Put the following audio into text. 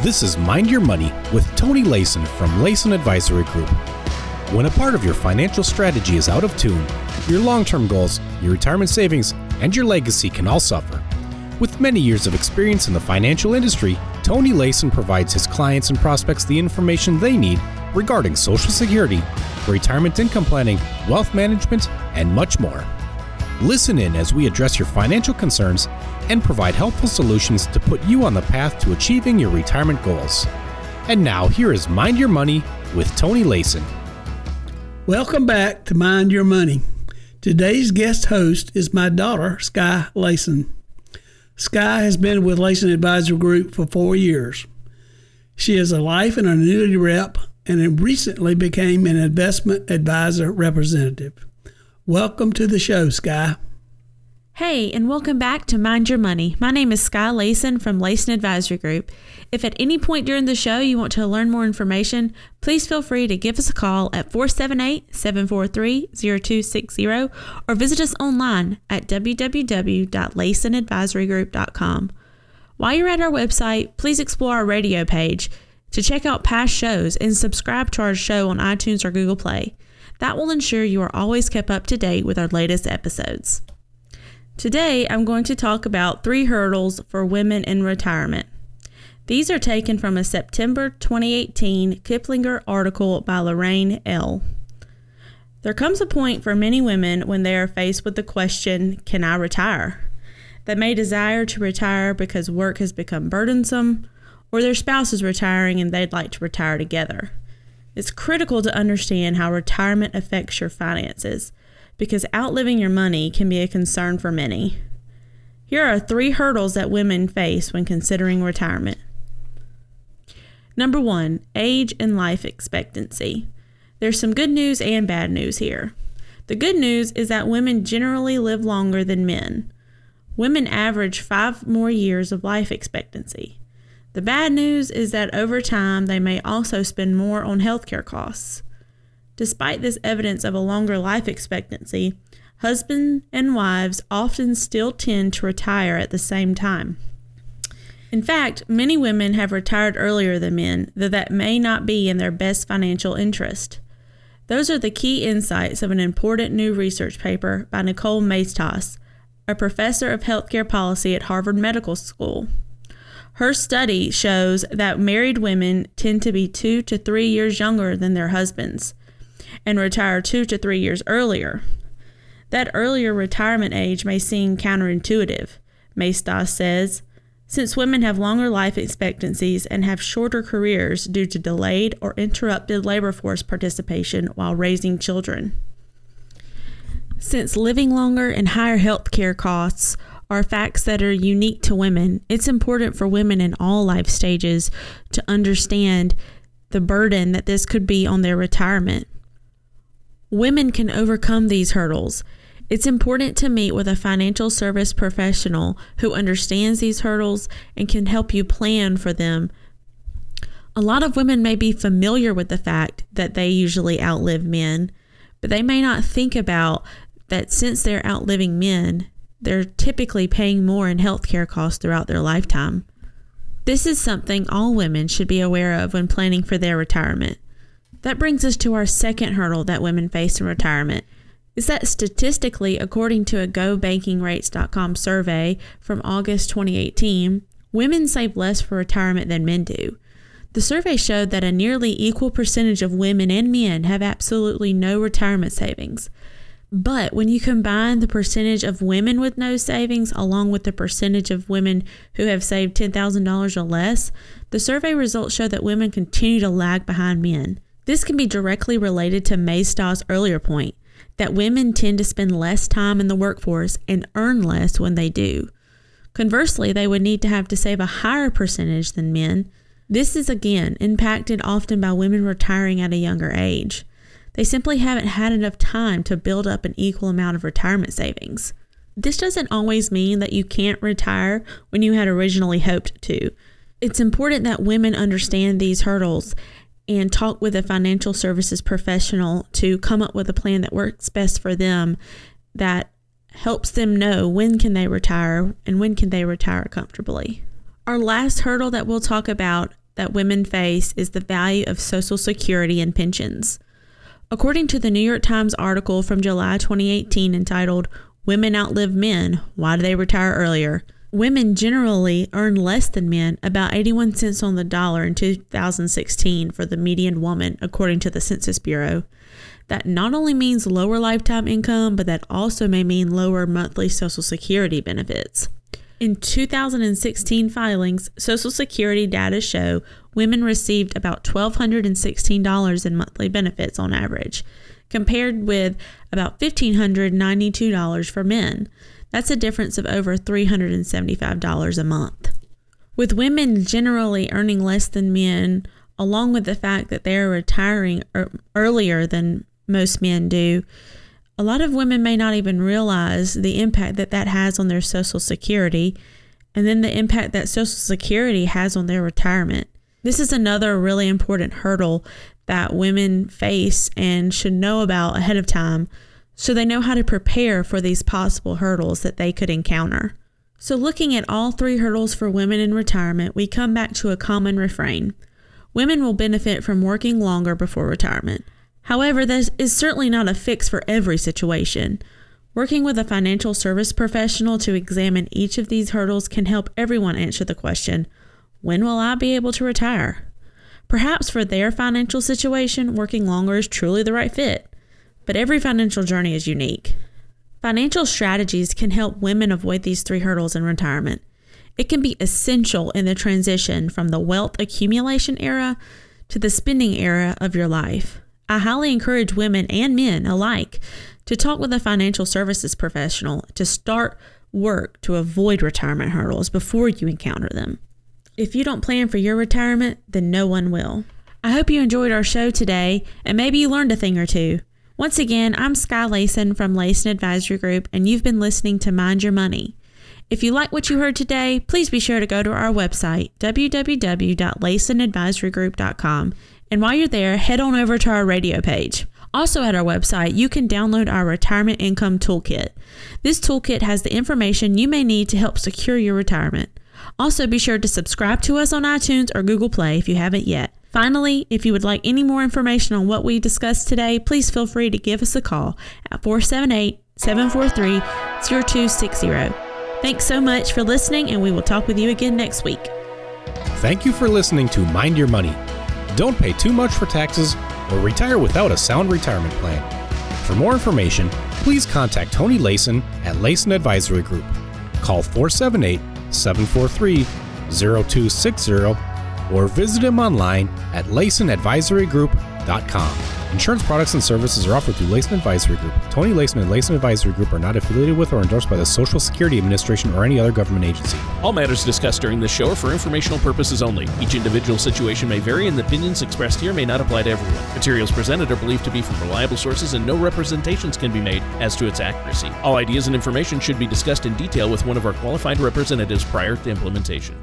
This is Mind Your Money with Tony Layson from Layson Advisory Group. When a part of your financial strategy is out of tune, your long term goals, your retirement savings, and your legacy can all suffer. With many years of experience in the financial industry, Tony Layson provides his clients and prospects the information they need regarding Social Security, retirement income planning, wealth management, and much more. Listen in as we address your financial concerns and provide helpful solutions to put you on the path to achieving your retirement goals. And now, here is Mind Your Money with Tony Layson. Welcome back to Mind Your Money. Today's guest host is my daughter, Sky Layson. Sky has been with Layson Advisor Group for four years. She is a life and annuity rep and recently became an investment advisor representative. Welcome to the show, Sky. Hey, and welcome back to Mind Your Money. My name is Sky Layson from Layson Advisory Group. If at any point during the show you want to learn more information, please feel free to give us a call at 478 743 0260 or visit us online at www.laysonadvisorygroup.com. While you're at our website, please explore our radio page to check out past shows and subscribe to our show on iTunes or Google Play. That will ensure you are always kept up to date with our latest episodes. Today, I'm going to talk about three hurdles for women in retirement. These are taken from a September 2018 Kiplinger article by Lorraine L. There comes a point for many women when they are faced with the question, Can I retire? They may desire to retire because work has become burdensome, or their spouse is retiring and they'd like to retire together. It's critical to understand how retirement affects your finances because outliving your money can be a concern for many. Here are three hurdles that women face when considering retirement. Number one, age and life expectancy. There's some good news and bad news here. The good news is that women generally live longer than men. Women average five more years of life expectancy. The bad news is that over time they may also spend more on healthcare costs. Despite this evidence of a longer life expectancy, husbands and wives often still tend to retire at the same time. In fact, many women have retired earlier than men, though that may not be in their best financial interest. Those are the key insights of an important new research paper by Nicole Maestas, a professor of healthcare policy at Harvard Medical School. Her study shows that married women tend to be two to three years younger than their husbands and retire two to three years earlier. That earlier retirement age may seem counterintuitive, Maestas says, since women have longer life expectancies and have shorter careers due to delayed or interrupted labor force participation while raising children. Since living longer and higher health care costs are facts that are unique to women, it's important for women in all life stages to understand the burden that this could be on their retirement. Women can overcome these hurdles. It's important to meet with a financial service professional who understands these hurdles and can help you plan for them. A lot of women may be familiar with the fact that they usually outlive men, but they may not think about that since they're outliving men, they're typically paying more in healthcare costs throughout their lifetime. This is something all women should be aware of when planning for their retirement. That brings us to our second hurdle that women face in retirement. Is that statistically, according to a GoBankingRates.com survey from August 2018, women save less for retirement than men do. The survey showed that a nearly equal percentage of women and men have absolutely no retirement savings. But when you combine the percentage of women with no savings along with the percentage of women who have saved $10,000 or less, the survey results show that women continue to lag behind men. This can be directly related to Maestas' earlier point that women tend to spend less time in the workforce and earn less when they do. Conversely, they would need to have to save a higher percentage than men. This is again impacted often by women retiring at a younger age. They simply haven't had enough time to build up an equal amount of retirement savings. This doesn't always mean that you can't retire when you had originally hoped to. It's important that women understand these hurdles and talk with a financial services professional to come up with a plan that works best for them that helps them know when can they retire and when can they retire comfortably. Our last hurdle that we'll talk about that women face is the value of Social Security and pensions. According to the New York Times article from July 2018 entitled Women Outlive Men Why Do They Retire Earlier? Women generally earn less than men, about 81 cents on the dollar in 2016 for the median woman, according to the Census Bureau. That not only means lower lifetime income, but that also may mean lower monthly Social Security benefits. In 2016 filings, Social Security data show women received about $1,216 in monthly benefits on average, compared with about $1,592 for men. That's a difference of over $375 a month. With women generally earning less than men, along with the fact that they are retiring er- earlier than most men do, a lot of women may not even realize the impact that that has on their Social Security and then the impact that Social Security has on their retirement. This is another really important hurdle that women face and should know about ahead of time so they know how to prepare for these possible hurdles that they could encounter. So, looking at all three hurdles for women in retirement, we come back to a common refrain women will benefit from working longer before retirement. However, this is certainly not a fix for every situation. Working with a financial service professional to examine each of these hurdles can help everyone answer the question when will I be able to retire? Perhaps for their financial situation, working longer is truly the right fit but every financial journey is unique. Financial strategies can help women avoid these three hurdles in retirement. It can be essential in the transition from the wealth accumulation era to the spending era of your life. I highly encourage women and men alike to talk with a financial services professional to start work to avoid retirement hurdles before you encounter them. If you don't plan for your retirement, then no one will. I hope you enjoyed our show today and maybe you learned a thing or two. Once again, I'm Sky Layson from Layson Advisory Group, and you've been listening to Mind Your Money. If you like what you heard today, please be sure to go to our website, www.laysonadvisorygroup.com. And while you're there, head on over to our radio page. Also, at our website, you can download our Retirement Income Toolkit. This toolkit has the information you may need to help secure your retirement. Also, be sure to subscribe to us on iTunes or Google Play if you haven't yet. Finally, if you would like any more information on what we discussed today, please feel free to give us a call at 478 743 0260. Thanks so much for listening, and we will talk with you again next week. Thank you for listening to Mind Your Money. Don't pay too much for taxes or retire without a sound retirement plan. For more information, please contact Tony Layson at Layson Advisory Group. Call 478 743 0260 or visit him online at laysonadvisorygroup.com. Insurance products and services are offered through Layson Advisory Group. Tony Layson and Layson Advisory Group are not affiliated with or endorsed by the Social Security Administration or any other government agency. All matters discussed during this show are for informational purposes only. Each individual situation may vary, and the opinions expressed here may not apply to everyone. Materials presented are believed to be from reliable sources, and no representations can be made as to its accuracy. All ideas and information should be discussed in detail with one of our qualified representatives prior to implementation.